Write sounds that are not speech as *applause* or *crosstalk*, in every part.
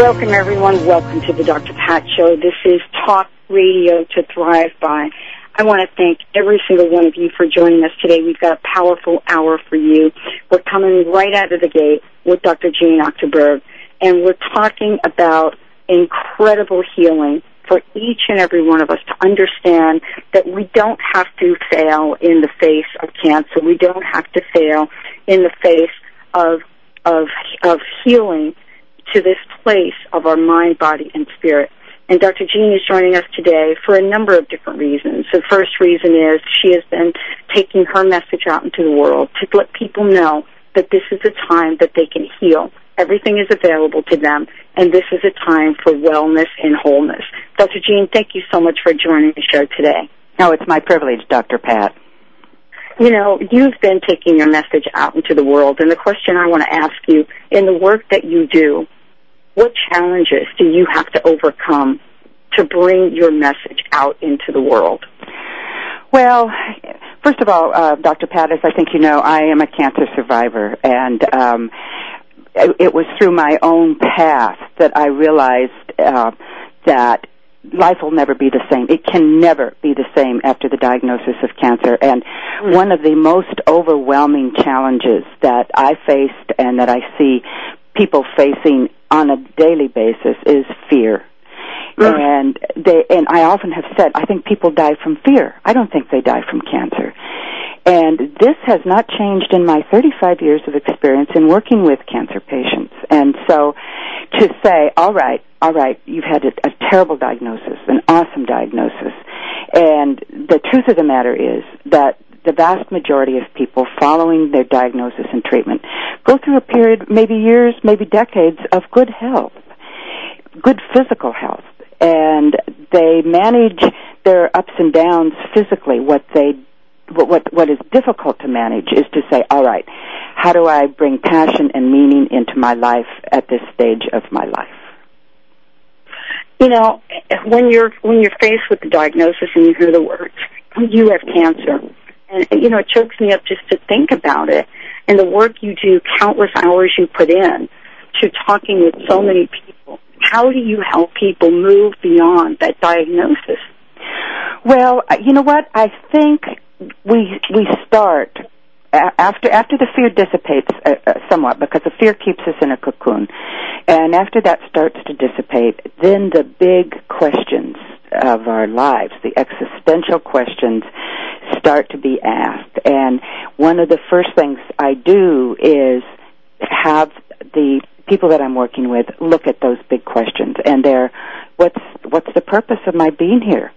Welcome, everyone. Welcome to the Dr. Pat Show. This is Talk Radio to Thrive By. I want to thank every single one of you for joining us today. We've got a powerful hour for you. We're coming right out of the gate with Dr. Jeanne Achterberg, and we're talking about incredible healing for each and every one of us to understand that we don't have to fail in the face of cancer. We don't have to fail in the face of of of healing to this place of our mind, body, and spirit. And Dr. Jeanne is joining us today for a number of different reasons. The first reason is she has been taking her message out into the world to let people know that this is a time that they can heal. Everything is available to them, and this is a time for wellness and wholeness. Dr. Jeanne, thank you so much for joining the show today. No, it's my privilege, Dr. Pat. You know, you've been taking your message out into the world, and the question I want to ask you in the work that you do, what challenges do you have to overcome to bring your message out into the world? Well, first of all, uh, Dr. Pattis, I think you know I am a cancer survivor, and um, it, it was through my own path that I realized uh, that life will never be the same. It can never be the same after the diagnosis of cancer. And mm. one of the most overwhelming challenges that I faced and that I see people facing on a daily basis is fear. Mm. And they and I often have said I think people die from fear. I don't think they die from cancer. And this has not changed in my 35 years of experience in working with cancer patients. And so to say, all right, all right, you've had a, a terrible diagnosis, an awesome diagnosis. And the truth of the matter is that the vast majority of people following their diagnosis and treatment go through a period, maybe years, maybe decades, of good health, good physical health, and they manage their ups and downs physically. What they what, what what is difficult to manage is to say, all right, how do I bring passion and meaning into my life at this stage of my life? You know, when you're when you're faced with the diagnosis and you hear the words, you have cancer, and you know it chokes me up just to think about it and the work you do, countless hours you put in to talking with so many people. How do you help people move beyond that diagnosis? Well, uh, you know what? I think we we start after after the fear dissipates uh, uh, somewhat because the fear keeps us in a cocoon, and after that starts to dissipate, then the big questions of our lives, the existential questions, start to be asked. And one of the first things I do is have the people that I'm working with look at those big questions, and they're what's what's the purpose of my being here?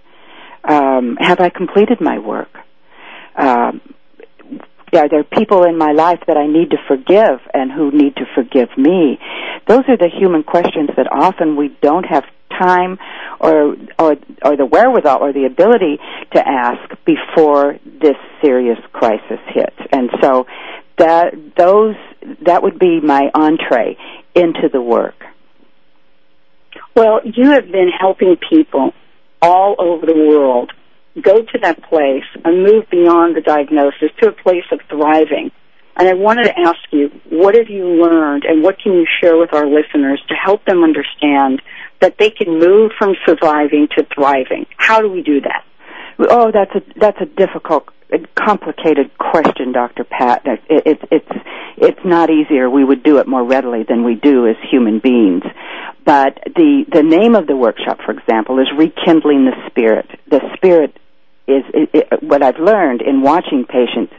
Um, have I completed my work? Um, are there people in my life that I need to forgive and who need to forgive me? Those are the human questions that often we don't have time or or or the wherewithal or the ability to ask before this serious crisis hits. And so that those that would be my entree into the work. Well, you have been helping people all over the world go to that place and move beyond the diagnosis to a place of thriving. And I wanted to ask you, what have you learned and what can you share with our listeners to help them understand that they can move from surviving to thriving? How do we do that? Oh, that's a that's a difficult, complicated question, Dr. Pat. It, it, it's it's not easier. We would do it more readily than we do as human beings. But the the name of the workshop, for example, is rekindling the spirit. The spirit is what I've learned in watching patients,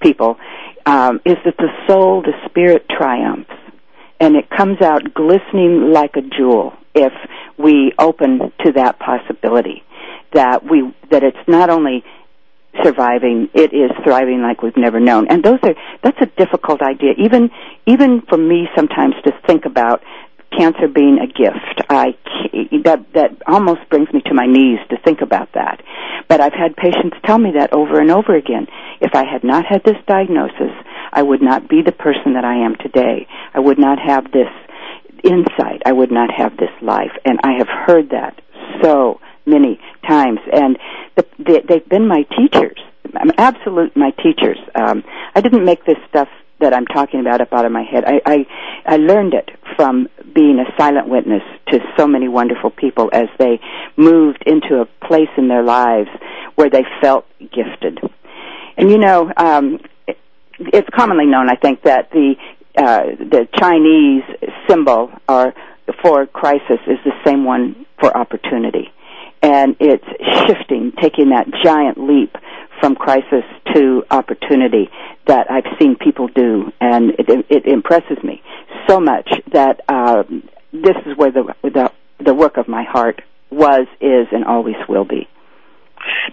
people, um, is that the soul, the spirit triumphs, and it comes out glistening like a jewel if we open to that possibility that we that it's not only surviving it is thriving like we've never known and those are that's a difficult idea even even for me sometimes to think about cancer being a gift. I that that almost brings me to my knees to think about that. But I've had patients tell me that over and over again. If I had not had this diagnosis, I would not be the person that I am today. I would not have this insight. I would not have this life. And I have heard that so many times. And the, the, they've been my teachers. I'm absolute my teachers. Um, I didn't make this stuff that I'm talking about up out of my head. I, I I learned it from being a silent witness to so many wonderful people as they moved into a place in their lives where they felt gifted. And you know, um, it's commonly known, I think, that the uh, the Chinese symbol or for crisis is the same one for opportunity, and it's shifting, taking that giant leap from crisis to opportunity that I've seen people do, and it, it impresses me so much that uh, this is where the, the the work of my heart was, is, and always will be.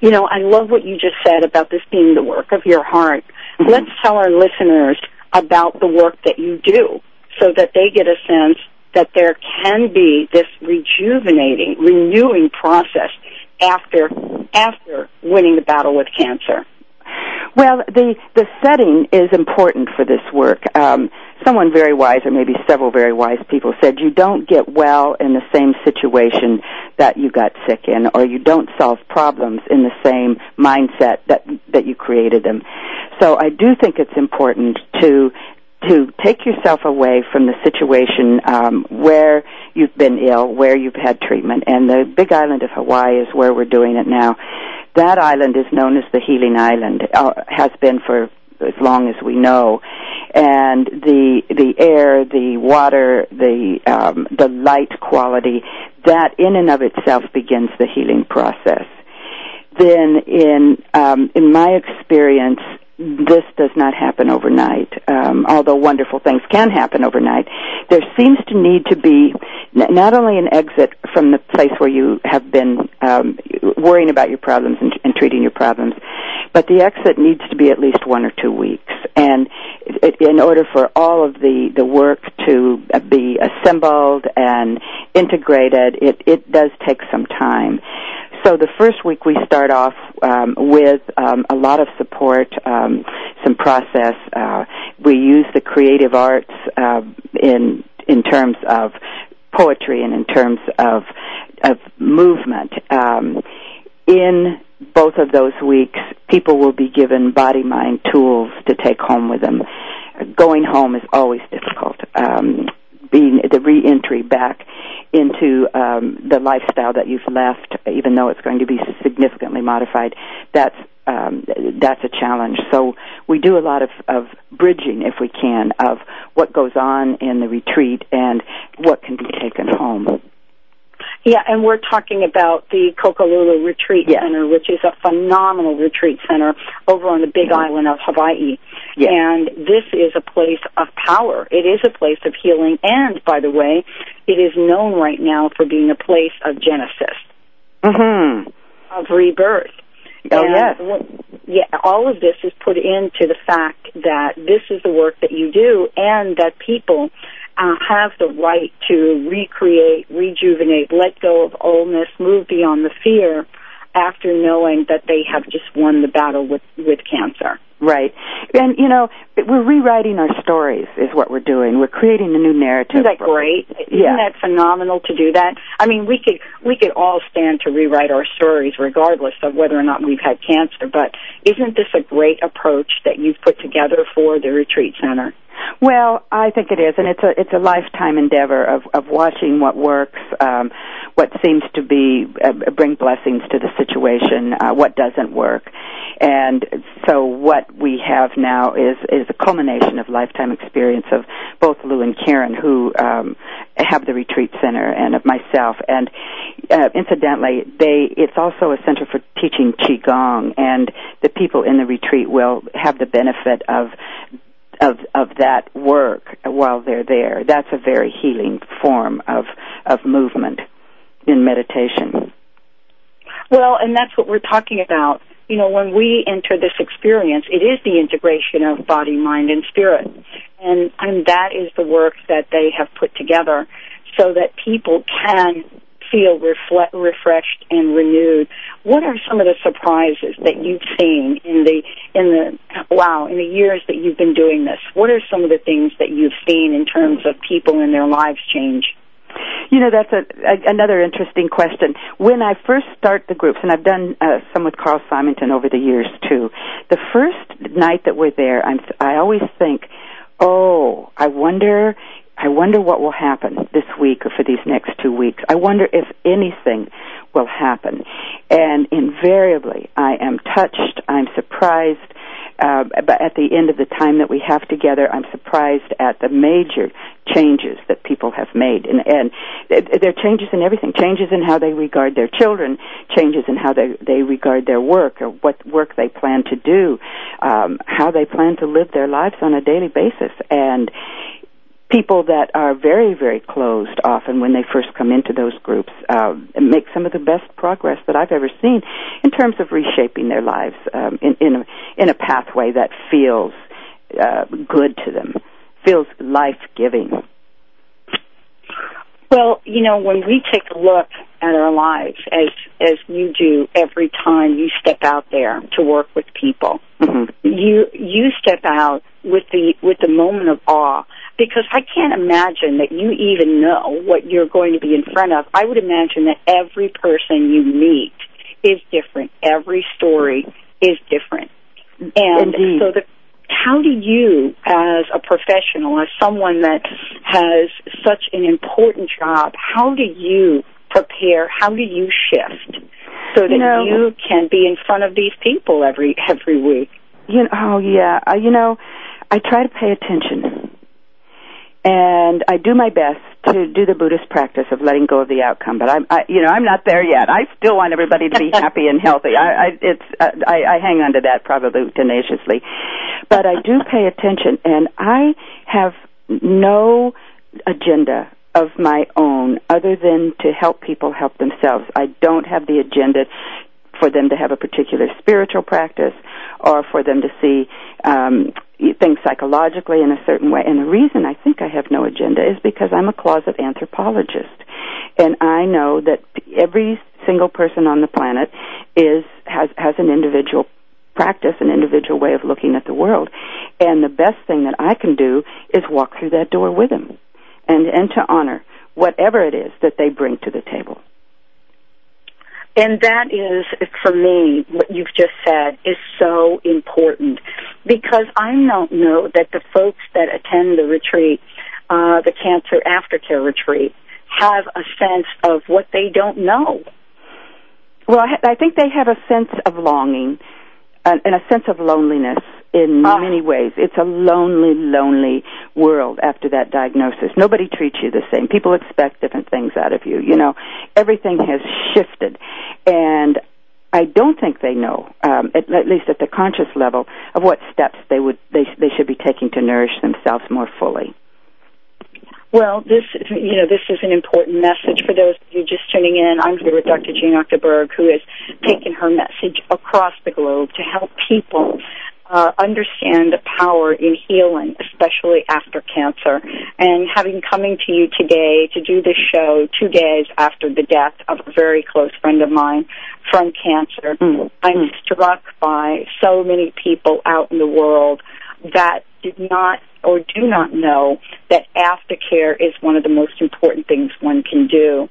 You know, I love what you just said about this being the work of your heart. Mm-hmm. Let's tell our listeners about the work that you do so that they get a sense that there can be this rejuvenating, renewing process after after winning the battle with cancer. Well, the the setting is important for this work. Um, someone very wise, or maybe several very wise people, said you don't get well in the same situation that you got sick in, or you don't solve problems in the same mindset that that you created them. So I do think it's important to to take yourself away from the situation um, where you've been ill, where you've had treatment, and the Big Island of Hawaii is where we're doing it now. That island is known as the Healing Island, uh, has been for as long as we know, and the the air, the water, the um, the light quality, that in and of itself begins the healing process. Then, in um, in my experience, this does not happen overnight. Um, although wonderful things can happen overnight, there seems to need to be not only an exit from the place where you have been um, worrying about your problems and, and treating your problems, but the exit needs to be at least one or two weeks. And it, in order for all of the, the work to be assembled and integrated, it, it does take some time. So the first week we start off um, with um, a lot of support, um, some process. Uh, we use the creative arts uh, in in terms of poetry and in terms of of movement. Um, in both of those weeks, people will be given body mind tools to take home with them. Going home is always difficult. Um, being the reentry back into um, the lifestyle that you've left, even though it's going to be significantly modified, that's um, that's a challenge. So we do a lot of, of bridging, if we can, of what goes on in the retreat and what can be taken home. Yeah, and we're talking about the Kokolulu Retreat yes. Center, which is a phenomenal retreat center over on the Big Island of Hawaii. Yes. And this is a place of power. It is a place of healing, and by the way, it is known right now for being a place of genesis, mm-hmm. of rebirth. Oh and, yes. Yeah, all of this is put into the fact that this is the work that you do, and that people uh, have the right to recreate, rejuvenate, let go of oldness, move beyond the fear after knowing that they have just won the battle with, with cancer. Right. And, you know, we're rewriting our stories is what we're doing. We're creating a new narrative. Isn't that great? Yeah. Isn't that phenomenal to do that? I mean, we could, we could all stand to rewrite our stories regardless of whether or not we've had cancer, but isn't this a great approach that you've put together for the retreat center? Well, I think it is, and it's a it's a lifetime endeavor of of watching what works, um, what seems to be uh, bring blessings to the situation, uh, what doesn't work, and so what we have now is is a culmination of lifetime experience of both Lou and Karen, who um, have the retreat center, and of myself. And uh, incidentally, they it's also a center for teaching qigong, and the people in the retreat will have the benefit of of of that work while they're there. That's a very healing form of of movement in meditation. Well, and that's what we're talking about. You know, when we enter this experience, it is the integration of body, mind, and spirit, and and that is the work that they have put together, so that people can feel refle- refreshed and renewed. What are some of the surprises that you've seen in the in the wow in the years that you've been doing this? What are some of the things that you've seen in terms of people and their lives change? You know, that's a, a, another interesting question. When I first start the groups, and I've done uh, some with Carl Simonton over the years too, the first night that we're there, I'm, I always think, oh, I wonder I wonder what will happen this week or for these next two weeks. I wonder if anything will happen. And invariably, I am touched, I'm surprised, uh, but at the end of the time that we have together, I'm surprised at the major changes that people have made, and, and there are changes in everything. Changes in how they regard their children, changes in how they they regard their work or what work they plan to do, um, how they plan to live their lives on a daily basis, and people that are very, very closed often when they first come into those groups uh, make some of the best progress that I've ever seen in terms of reshaping their lives um, in, in, a, in a pathway that feels uh, good to them, feels life giving. Well, you know, when we take a look at our lives, as as you do every time you step out there to work with people, mm-hmm. you you step out with the with the moment of awe because I can't imagine that you even know what you're going to be in front of. I would imagine that every person you meet is different. Every story is different. And Indeed. so the how do you, as a professional, as someone that has such an important job, how do you prepare? How do you shift so that you, know, you can be in front of these people every every week? You know, oh yeah, uh, you know, I try to pay attention and I do my best to do the Buddhist practice of letting go of the outcome. But I'm, I, you know, I'm not there yet. I still want everybody to be *laughs* happy and healthy. I, I it's, uh, I, I hang on to that probably tenaciously, but I do pay attention, and I have no agenda of my own other than to help people help themselves. I don't have the agenda for them to have a particular spiritual practice or for them to see um, things psychologically in a certain way. And the reason I think I have no agenda is because I'm a closet anthropologist. And I know that every single person on the planet is has has an individual practice, an individual way of looking at the world. And the best thing that I can do is walk through that door with them and and to honor whatever it is that they bring to the table. And that is, for me, what you've just said is so important because I don't know that the folks that attend the retreat, uh, the cancer aftercare retreat, have a sense of what they don't know. Well, I, I think they have a sense of longing and, and a sense of loneliness in uh, many ways. It's a lonely, lonely world after that diagnosis. Nobody treats you the same. People expect different things out of you. You know, everything has shifted, and I don't think they know, um, at, at least at the conscious level, of what steps they would they they should be taking to nourish themselves more fully. Well, this you know this is an important message for those of you just tuning in. I'm here with Dr. Jeanne Achterberg, who has taken her message across the globe to help people uh, understand the power in healing, especially after cancer. And having coming to you today to do this show two days after the death of a very close friend of mine from cancer, mm-hmm. I'm struck by so many people out in the world that did not or do not know that aftercare is one of the most important things one can do.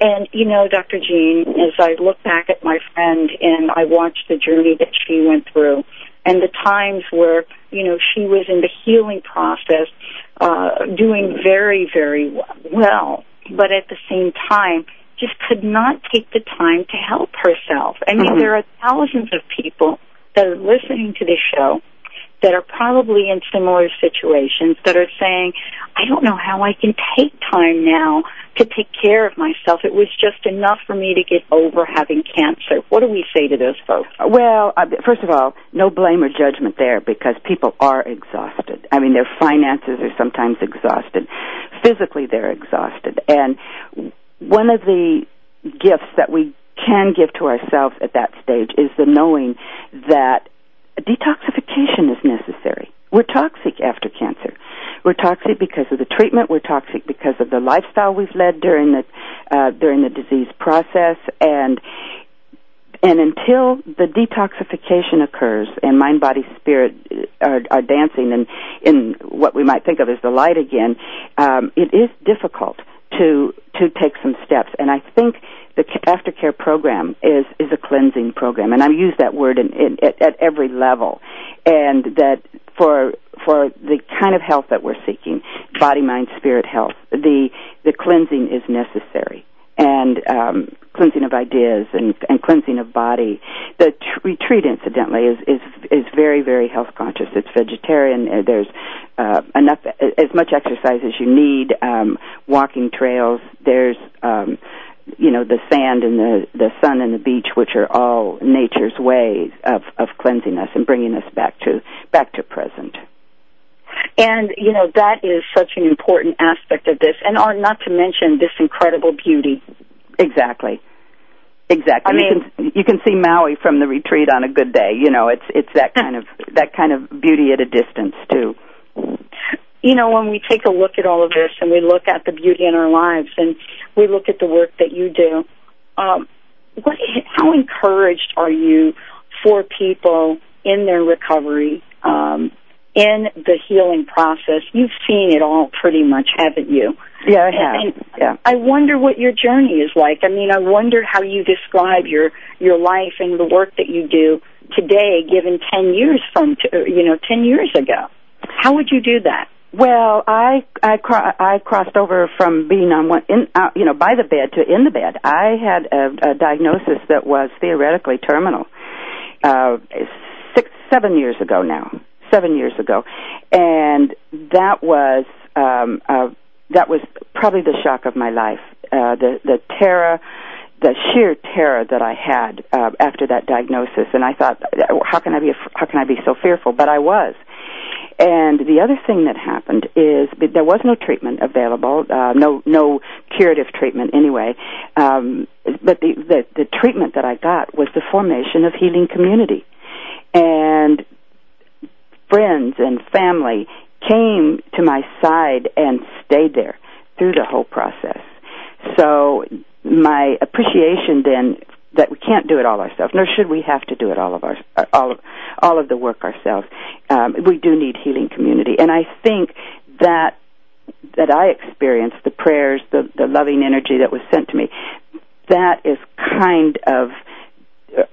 And you know, Dr. Jeanne, as I look back at my friend and I watch the journey that she went through, and the times where you know she was in the healing process, uh, doing very very well, but at the same time just could not take the time to help herself. I mean, mm-hmm. there are thousands of people that are listening to this show that are probably in similar situations that are saying, I don't know how I can take time now to take care of myself. It was just enough for me to get over having cancer. What do we say to those folks? Well, uh, first of all, no blame or judgment there because people are exhausted. I mean, their finances are sometimes exhausted. Physically, they're exhausted. And one of the gifts that we can give to ourselves at that stage is the knowing that detoxification is necessary. We're toxic after cancer. We're toxic because of the treatment. We're toxic because of the lifestyle we've led during the uh, during the disease process, and and until the detoxification occurs and mind, body, spirit are, are dancing in in what we might think of as the light again, um, it is difficult to to take some steps. And I think the aftercare program is is a cleansing program, and I use that word in, in, at, at every level, and that for for the kind of health that we're seeking, body, mind, spirit health, the the cleansing is necessary, and um, cleansing of ideas and, and cleansing of body. The t- retreat, incidentally, is is is very very health conscious. It's vegetarian. There's uh, enough as much exercise as you need. Um, walking trails. There's um, you know the sand and the the sun and the beach, which are all nature's ways of of cleansing us and bringing us back to back to present. And you know that is such an important aspect of this, and are not to mention this incredible beauty. Exactly. Exactly. I mean, you can you can see Maui from the retreat on a good day. You know, it's it's that kind of that kind of beauty at a distance too. You know, when we take a look at all of this and we look at the beauty in our lives and we look at the work that you do, um, what how encouraged are you for people in their recovery, um, in the healing process? You've seen it all pretty much, haven't you? Yeah, I have. And yeah. I wonder what your journey is like. I mean, I wonder how you describe your your life and the work that you do today, given ten years from t- you know ten years ago. How would you do that? Well, I I cro- I crossed over from being on one in uh, you know by the bed to in the bed. I had a, a diagnosis that was theoretically terminal. Uh, six seven years ago now, seven years ago, and that was um, uh, that was probably the shock of my life. Uh, the the terror, the sheer terror that I had uh, after that diagnosis, and I thought, how can I be how can I be so fearful? But I was. And the other thing that happened is there was no treatment available, uh, no no curative treatment anyway. Um, but the, the the treatment that I got was the formation of healing community, and friends and family came to my side and stayed there through the whole process. So my appreciation then that we can't do it all ourselves, nor should we have to do it all of our all of all of the work ourselves. Um, we do need healing community, and I think that that I experienced the prayers, the the loving energy that was sent to me. That is kind of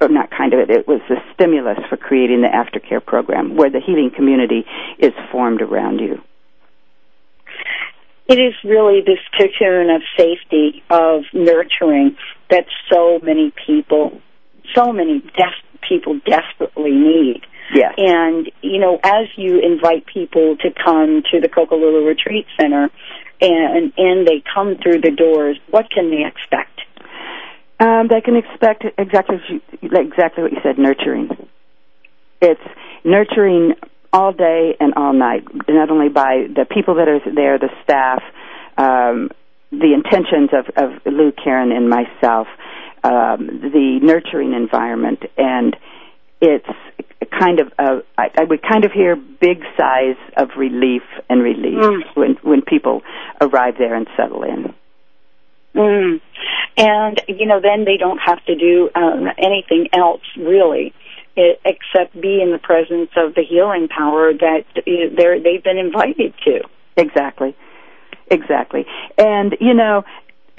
or not kind of it, it was the stimulus for creating the aftercare program where the healing community is formed around you. It is really this cocoon of safety, of nurturing that so many people, so many des- people desperately need. Yes. And, you know, as you invite people to come to the Kokolulu Retreat Center and, and they come through the doors, what can they expect? Um, they can expect exactly what you, exactly what you said, nurturing. It's nurturing all day and all night, not only by the people that are there, the staff, um, the intentions of, of Lou, Karen, and myself, um, the nurturing environment, and it's kind of a, I, I would kind of hear big sighs of relief and relief Mm. when when people arrive there and settle in. Mm. And you know, then they don't have to do um, anything else really, i except be in the presence of the healing power that i- they're they've been invited to. Exactly. Exactly. And, you know,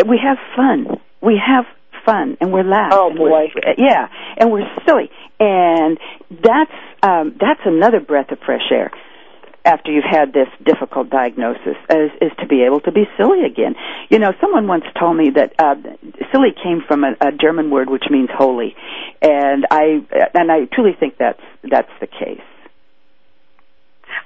we have fun. We have fun and we're loud. Oh, and boy. yeah. And we're silly. And that's, um, that's another breath of fresh air after you've had this difficult diagnosis is, is to be able to be silly again. You know, someone once told me that uh, silly came from a, a German word which means holy, and I and I truly think that's that's the case.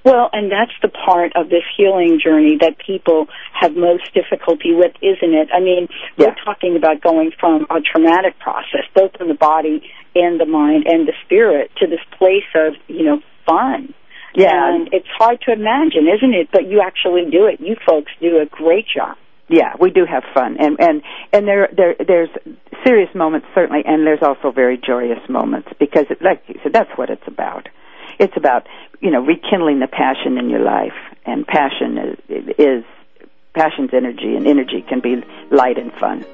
Well, and that's the part of this healing journey that people have most difficulty with, isn't it? I mean, Yeah. we're talking about going from a traumatic process, both in the body and the mind and the spirit, to this place of, you know, fun. Yeah, And it's hard to imagine, isn't it? But you actually do it. You folks do a great job. yeah, we do have fun, and and and there there there's serious moments certainly, and there's also very joyous moments because, it, like you said, that's what it's about. It's about you know rekindling the passion in your life, and passion is, is passion's energy, and energy can be light and fun.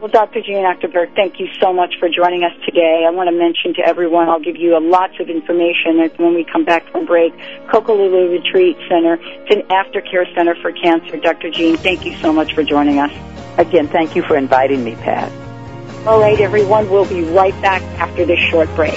Well, Dr. Jeanne Achterberg, thank you so much for joining us today. I want to mention to everyone, I'll give you a lots of information when we come back from break. Kokolulu Retreat Center. It's an aftercare center for cancer. Dr. Jeanne, thank you so much for joining us. Again, thank you for inviting me, Pat. All right, everyone, we'll be right back after this short break.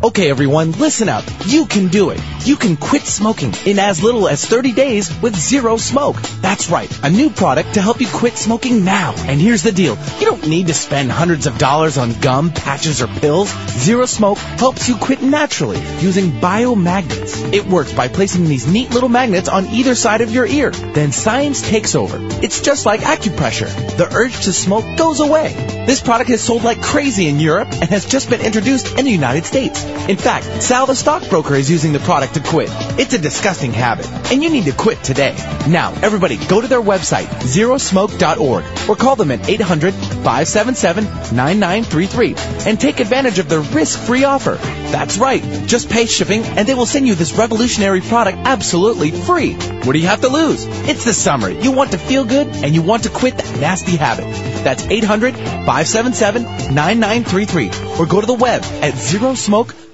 Okay, everyone, listen up. You can do it. You can quit smoking in as little as 30 days with Zero Smoke. That's right, a new product to help you quit smoking now. And here's the deal. You don't need to spend hundreds of dollars on gum, patches, or pills. Zero Smoke helps you quit naturally using biomagnets. It works by placing these neat little magnets on either side of your ear. Then science takes over. It's just like acupressure. The urge to smoke goes away. This product has sold like crazy in Europe and has just been introduced in the United States. In fact, Sal the stockbroker is using the product to quit. It's a disgusting habit, and you need to quit today. Now, everybody, go to their website, zerosmoke.org, or call them at 800-577-9933, and take advantage of their risk-free offer. That's right, just pay shipping, and they will send you this revolutionary product absolutely free. What do you have to lose? It's the summer. You want to feel good, and you want to quit that nasty habit. That's 800-577-9933, or go to the web at zerosmoke.org.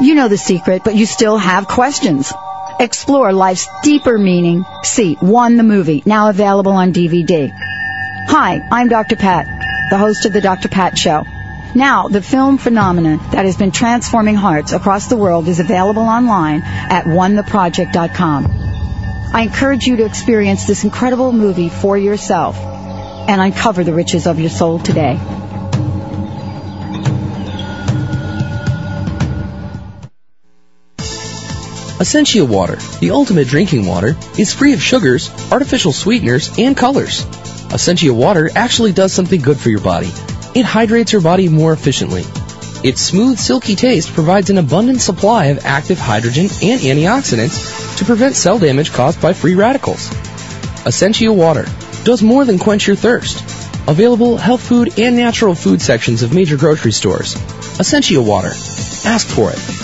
You know the secret, but you still have questions. Explore life's deeper meaning. See One the Movie, now available on DVD. Hi, I'm Dr. Pat, the host of The Dr. Pat Show. Now, the film phenomenon that has been transforming hearts across the world is available online at onetheproject.com. I encourage you to experience this incredible movie for yourself and uncover the riches of your soul today. Essentia Water, the ultimate drinking water, is free of sugars, artificial sweeteners, and colors. Essentia Water actually does something good for your body. It hydrates your body more efficiently. Its smooth, silky taste provides an abundant supply of active hydrogen and antioxidants to prevent cell damage caused by free radicals. Essentia Water does more than quench your thirst. Available health food and natural food sections of major grocery stores. Essentia Water. Ask for it.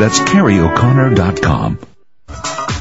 That's carrieoconnor.com.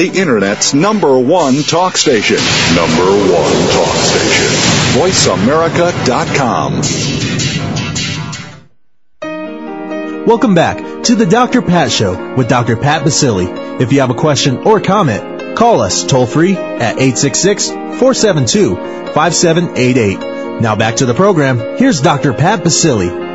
The Internet's number one talk station. Number one talk station. VoiceAmerica.com. Welcome back to the Dr. Pat Show with Dr. Pat Baccili. If you have a question or comment, call us toll free at 866-472-5788. Now back to the program. Here's Dr. Pat Baccili.